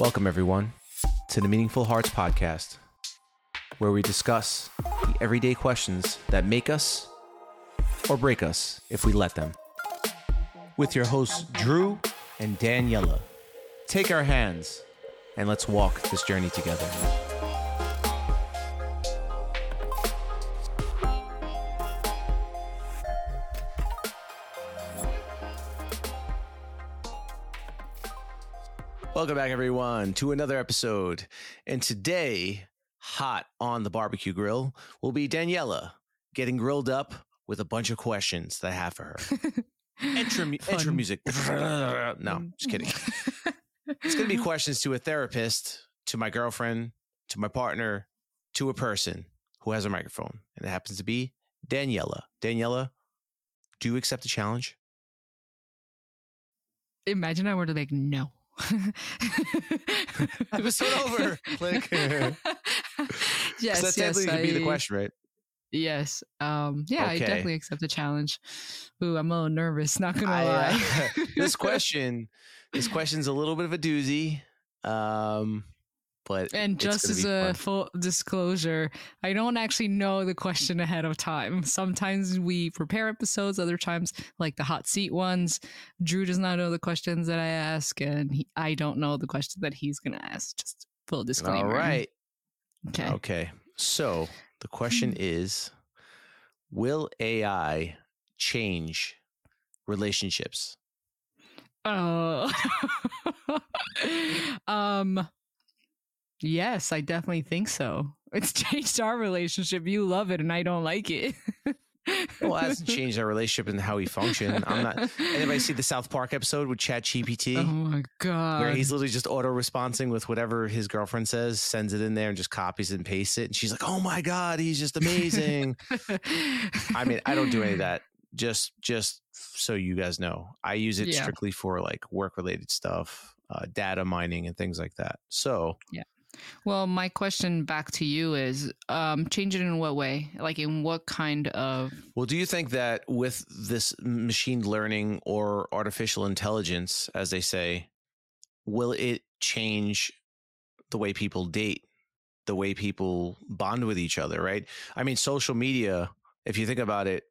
Welcome, everyone, to the Meaningful Hearts podcast, where we discuss the everyday questions that make us or break us if we let them. With your hosts, Drew and Daniela. Take our hands and let's walk this journey together. Welcome back, everyone, to another episode. And today, hot on the barbecue grill, will be Daniela getting grilled up with a bunch of questions that I have for her. mu- intro music. no, just kidding. It's going to be questions to a therapist, to my girlfriend, to my partner, to a person who has a microphone. And it happens to be Daniela. Daniela, do you accept the challenge? Imagine I were to like no. Episode over. Click. yes, so that yes, could be the question, right? Yes. Um. Yeah, I Okay. definitely accept the challenge. Ooh, I'm a little nervous. Not gonna I, uh, lie. this question, this question's a little bit of a doozy. Um, but And just as a fun. full disclosure, I don't actually know the question ahead of time. Sometimes we prepare episodes, other times, like the hot seat ones, Drew does not know the questions that I ask, and he, I don't know the question that he's going to ask. Just full disclaimer. all right. Okay. Okay. So the question is Will AI change relationships? Oh. um Yes, I definitely think so. It's changed our relationship. You love it and I don't like it. Well, it hasn't changed our relationship and how we function. I'm not. Anybody see the South Park episode with Chat GPT? Oh my god. Where he's literally just auto responding with whatever his girlfriend says, sends it in there and just copies it and pastes it. And she's like, oh my God, he's just amazing. I mean, I don't do any of that. Just, just so you guys know, I use it Yeah. strictly for like work related stuff, uh, data mining and things like that. So, Well, my question back to you is um change it in what way? Like in what kind of well, do you think that with this machine learning or artificial intelligence, as they say, will it change the way people date, the way people bond with each other? Right. I mean, social media. If you think about it,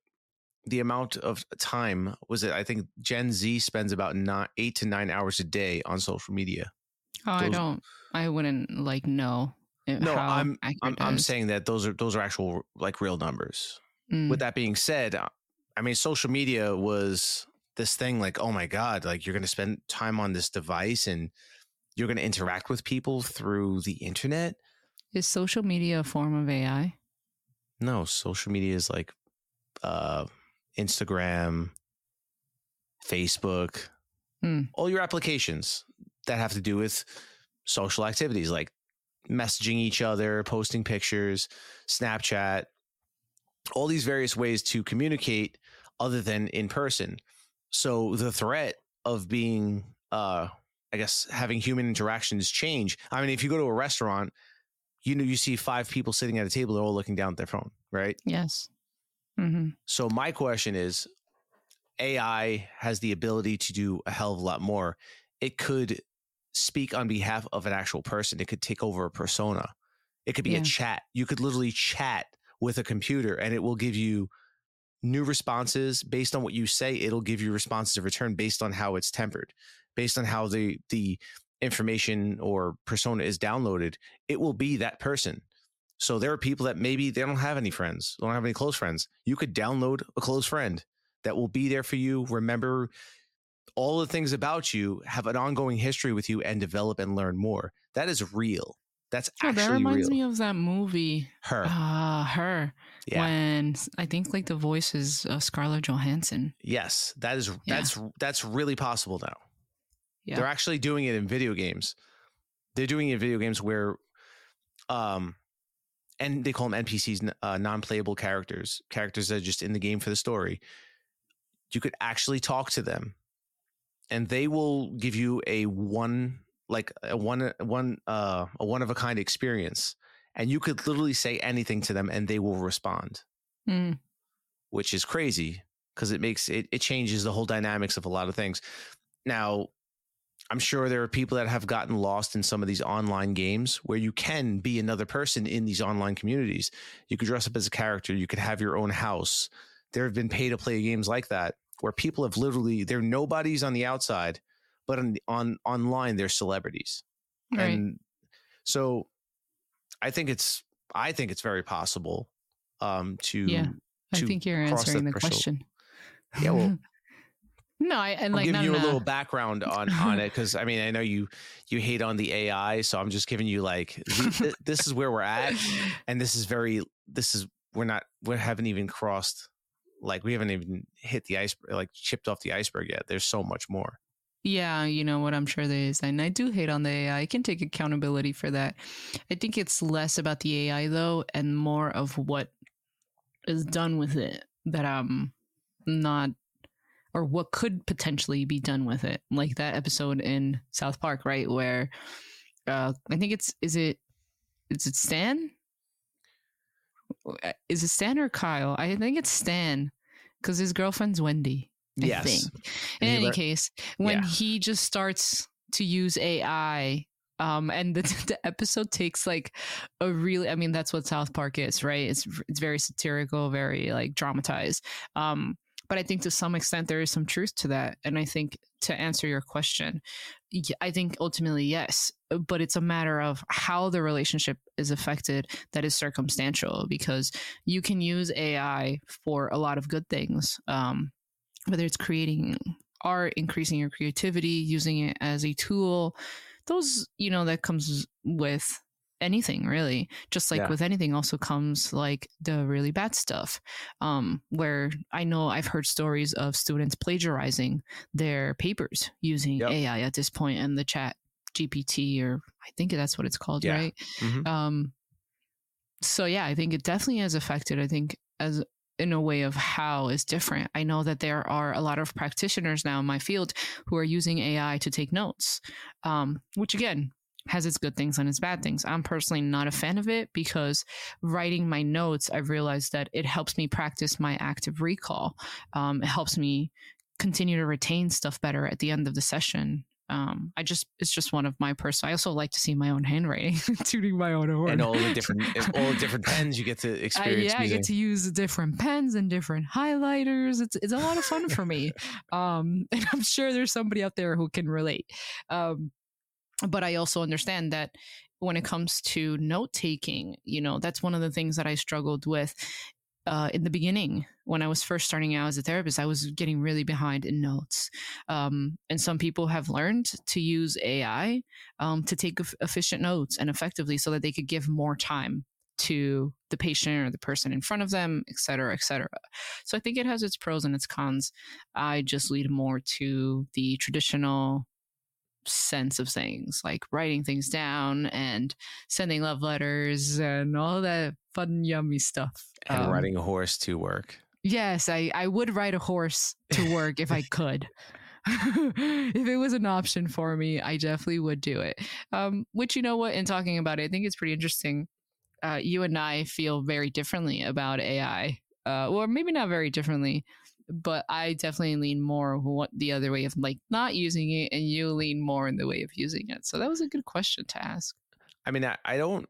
the amount of time was it? I think Gen Z spends about nine, eight to nine hours a day on social media. Oh, I don't I wouldn't like know. No, I'm- I'm, I'm saying that those are those are actual like real numbers. Mm. With that being said, uh, I mean, social media was this thing like, oh my god, like you're going to spend time on this device and you're going to interact with people through the internet. Is social media a form of AI? No, social media is like uh, Instagram, Facebook, Hmm. all your applications that have to do with social activities like messaging each other, posting pictures, Snapchat, all these various ways to communicate other than in person. So the threat of being, uh, I guess, having human interactions change. I mean, if you go to a restaurant, you know, you see five people sitting at a table, they're all looking down at their phone, right? Yes. Mm-hmm. So my question is AI has the ability to do a hell of a lot more. It could speak on behalf of an actual person. It could take over a persona. It could be Yeah. a chat. You could literally chat with a computer and it will give you new responses based on what you say. It'll give you responses in return based on how it's tempered, based on how the the information or persona is downloaded. It will be that person. So there are people that maybe they don't have any friends, don't have any close friends. You could download a close friend that will be there for you, remember all the things about you, have an ongoing history with you, and develop and learn more. That is real. That's Oh, actually that reminds real. me of that movie. Her, Ah, her. yeah, When I think like the voice is uh, Scarlett Johansson. yes, that is Yeah. that's that's really possible now. Yeah. They're actually doing it in video games. They're doing it in video games where, um, and they call them NPCs, uh, non-playable characters, characters that are just in the game for the story. You could actually talk to them, and they will give you a one, like a one, one, uh, a one of a kind experience, and you could literally say anything to them, and they will respond, Mm. which is crazy because it makes it it changes the whole dynamics of a lot of things. Now, I'm sure there are people that have gotten lost in some of these online games where you can be another person in these online communities. You could dress up as a character, you could have your own house. There have been pay to play games like that where people have literally they're nobodies on the outside, but on on online they're celebrities. Right. And so I think it's I think it's very possible um to Yeah, I to think you're answering the threshold. question. Yeah, well, no, I and I'll like give no, you no, a little background on on it because I mean I know you you hate on the AI, so I'm just giving you like th- th- this is where we're at, and this is very this is we're not we haven't even crossed like we haven't even hit the iceberg like chipped off the iceberg yet. There's so much more. Yeah, you know what I'm sure there is. And I do hate on the AI. I can take accountability for that. I think it's less about the AI though and more of what is done with it that I'm not or what could potentially be done with it. Like that episode in South Park, right? Where uh I think it's is it is it Stan? Is it Stan or Kyle? I think it's Stan because his girlfriend's Wendy. I yes, think. In any case, when Yeah. he just starts to use AI, um, and the the episode takes like a really, I mean, that's what South Park is, right? It's it's very satirical, very like dramatized. Um, but I think to some extent there is some truth to that, and I think to answer your question, I think ultimately yes, but it's a matter of how the relationship is affected that is circumstantial because you can use AI for a lot of good things. Um, whether it's creating art, increasing your creativity, using it as a tool, those, you know, that comes with anything really. Just like Yeah. with anything also comes like the really bad stuff. Um, where I know I've heard stories of students plagiarizing their papers using Yep. AI at this point and the chat GPT or I think that's what it's called, Yeah. right? Mhm. Um, so yeah, I think it definitely has affected. I think as in a way of how is different. I know that there are a lot of practitioners now in my field who are using AI to take notes, um, which again has its good things and its bad things. I'm personally not a fan of it because writing my notes, I've realized that it helps me practice my active recall. Um, it helps me continue to retain stuff better at the end of the session. Um, I just it's just one of my personal. I also like to see my own handwriting, tooting my own horn, and all the different all the different pens you get to experience. yeah, I get to use different pens and different highlighters. It's it's a lot of fun for me, um, and I'm sure there's somebody out there who can relate. Um, but I also understand that when it comes to note taking, you know, that's one of the things that I struggled with uh, in the beginning when I was first starting out as a therapist. I was getting really behind in notes, um, and some people have learned to use AI um, to take eff- efficient notes and effectively, so that they could give more time to the patient or the person in front of them, et cetera, et cetera. So I think it has its pros and its cons. I just lead more to the traditional sense of things like writing things down and sending love letters and all that fun yummy stuff and Um, riding a horse to work. yes i i would ride a horse to work if i could if it was an option for me i definitely would do it um which you know what in talking about it i think it's pretty interesting uh you and i feel very differently about ai uh or maybe not very differently but I definitely lean more the other way of like not using it, and you lean more in the way of using it. So that was a good question to ask. I mean, I, I don't.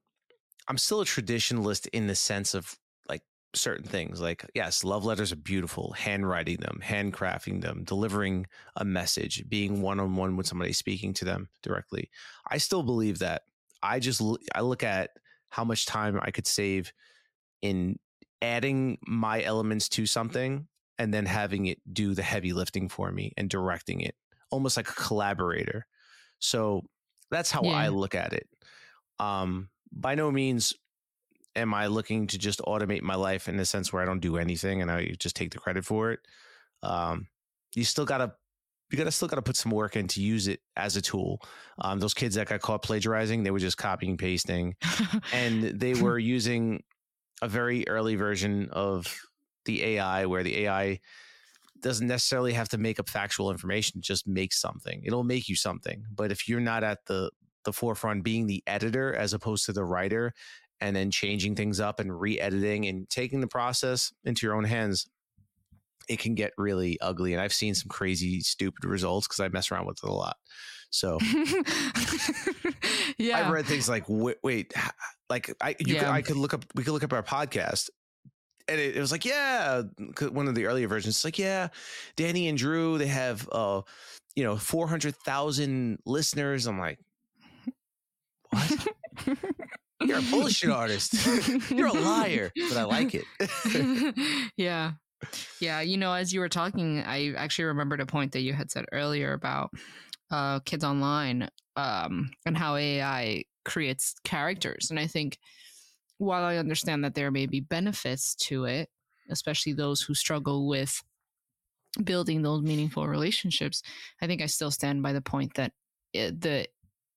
I'm still a traditionalist in the sense of like certain things. Like, yes, love letters are beautiful. Handwriting them, handcrafting them, delivering a message, being one on one with somebody, speaking to them directly. I still believe that. I just I look at how much time I could save in adding my elements to something and then having it do the heavy lifting for me and directing it, almost like a collaborator. So that's how I look at it. Um, by no means am I looking to just automate my life in a sense where I don't do anything and I just take the credit for it. Um, you still gotta you gotta still gotta put some work in to use it as a tool. Um, those kids that got caught plagiarizing, they were just copying pasting, and they were using a very early version of the AI where the AI doesn't necessarily have to make up factual information, just make something. It'll make you something. But if you're not at the the forefront being the editor as opposed to the writer and then changing things up and re-editing and taking the process into your own hands, it can get really ugly. And I've seen some crazy, stupid results because I mess around with it a lot. So yeah. I've read things like, wait, wait like I, you Yeah. could, I could look up, we could look up our podcast. And it, it was like, yeah, one of the earlier versions. It's like, yeah, Danny and Drew, they have, uh, you know, 400,000 listeners. I'm like, what? You're a bullshit artist. You're a liar, but I like it. yeah. Yeah. You know, as you were talking, I actually remembered a point that you had said earlier about uh, kids online um, and how AI creates characters. And I think while I understand that there may be benefits to it, especially those who struggle with building those meaningful relationships, I think I still stand by the point that it, the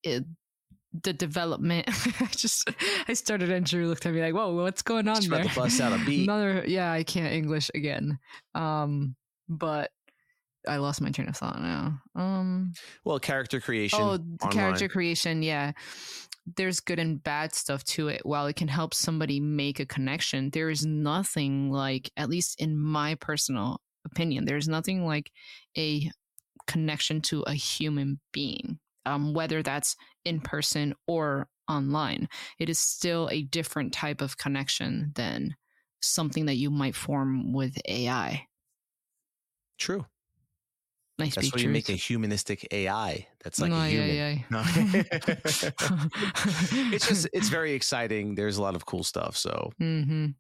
it, the development. I just I started and Drew looked at me like, "Whoa, what's going on Just there?" about to bust out a beat. Another, yeah, I can't English again. Um, but I lost my train of thought now. Um, Well, character creation. oh, online. character creation, yeah. There's good and bad stuff to it. While it can help somebody make a connection, there is nothing like, at least in my personal opinion, there's nothing like a connection to a human being, um, whether that's in person or online. It is still a different type of connection than something that you might form with AI. True. I That's why you make a humanistic AI. That's like No, a human. yeah, No. it's just it's very exciting. There's a lot of cool stuff. So hmm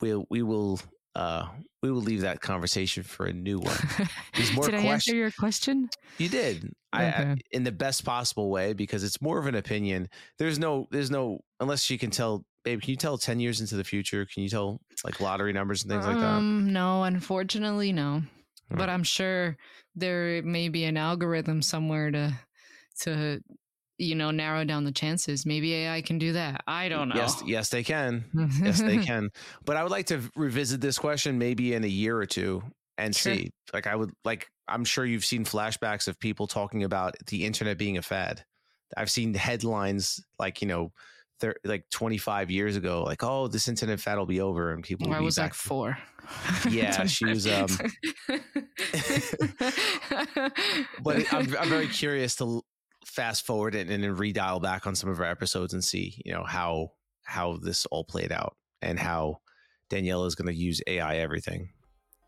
we we will uh we will leave that conversation for a new one. Did I answer your question? You did. I, I in the best possible way because it's more of an opinion. There's no there's no unless you can tell babe, can you tell 10 years into the future? Can you tell like lottery numbers and things like that? Um, no, unfortunately, no. But I'm sure there may be an algorithm somewhere to to you know narrow down the chances. Maybe AI can do that. I don't know. Yes, yes they can. yes they can but i would like to revisit this question maybe in a year or two and Sure. see like i would like i'm sure you've seen flashbacks of people talking about the internet being a fad i've seen headlines like you know thir- like 25 years ago like oh this internet fad will be over and people will I be was back like four. Yeah, she was, um, but I'm, I'm very curious to fast forward and, and then redial back on some of our episodes and see you know how how this all played out and how daniela is going to use ai everything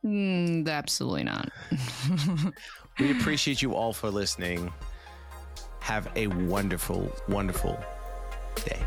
Mm, absolutely not. We appreciate you all for listening. Have a wonderful, wonderful day.